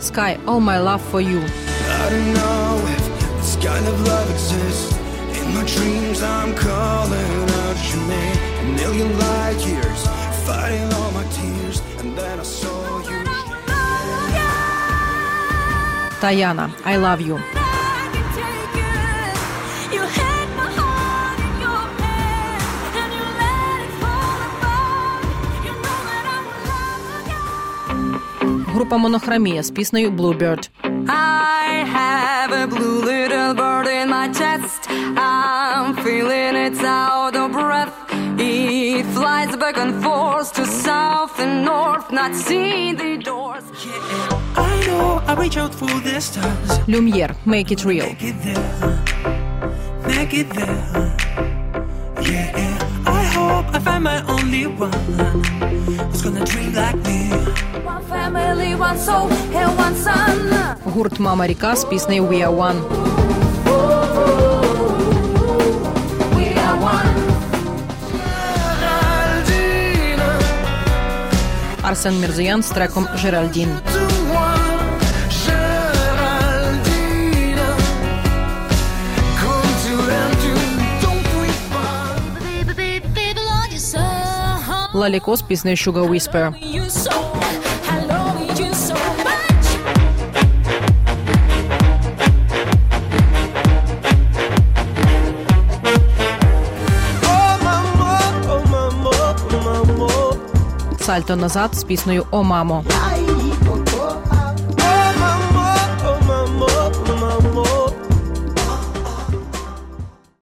Sky, All My Love For You. I don't know if this kind of love exists. In my dreams, I'm calling out your name. A million light years, fighting all my tears, and then I saw you. Diana, I love you. Група Монохромія з піснею Bluebird. I have a blue little bird in my chest. I'm feeling it's out of breath. It flies back and forth to south and north, not seeing the doors. I know I reach out for the stars. Люм'єр Make It Real. Make it there. Make it there. Yeah. I hope I find my only one one soul, and one son. Гурт Мама Ріка з піснею We Are One. We are one. Арсен Мірзоян з треком Жеральдін. Geraldine, come to end you. Don't we find Baby, baby, baby, Lord, you're so Лаліко з піснею Sugar Whisper. Сальто назад з піснею О мамо.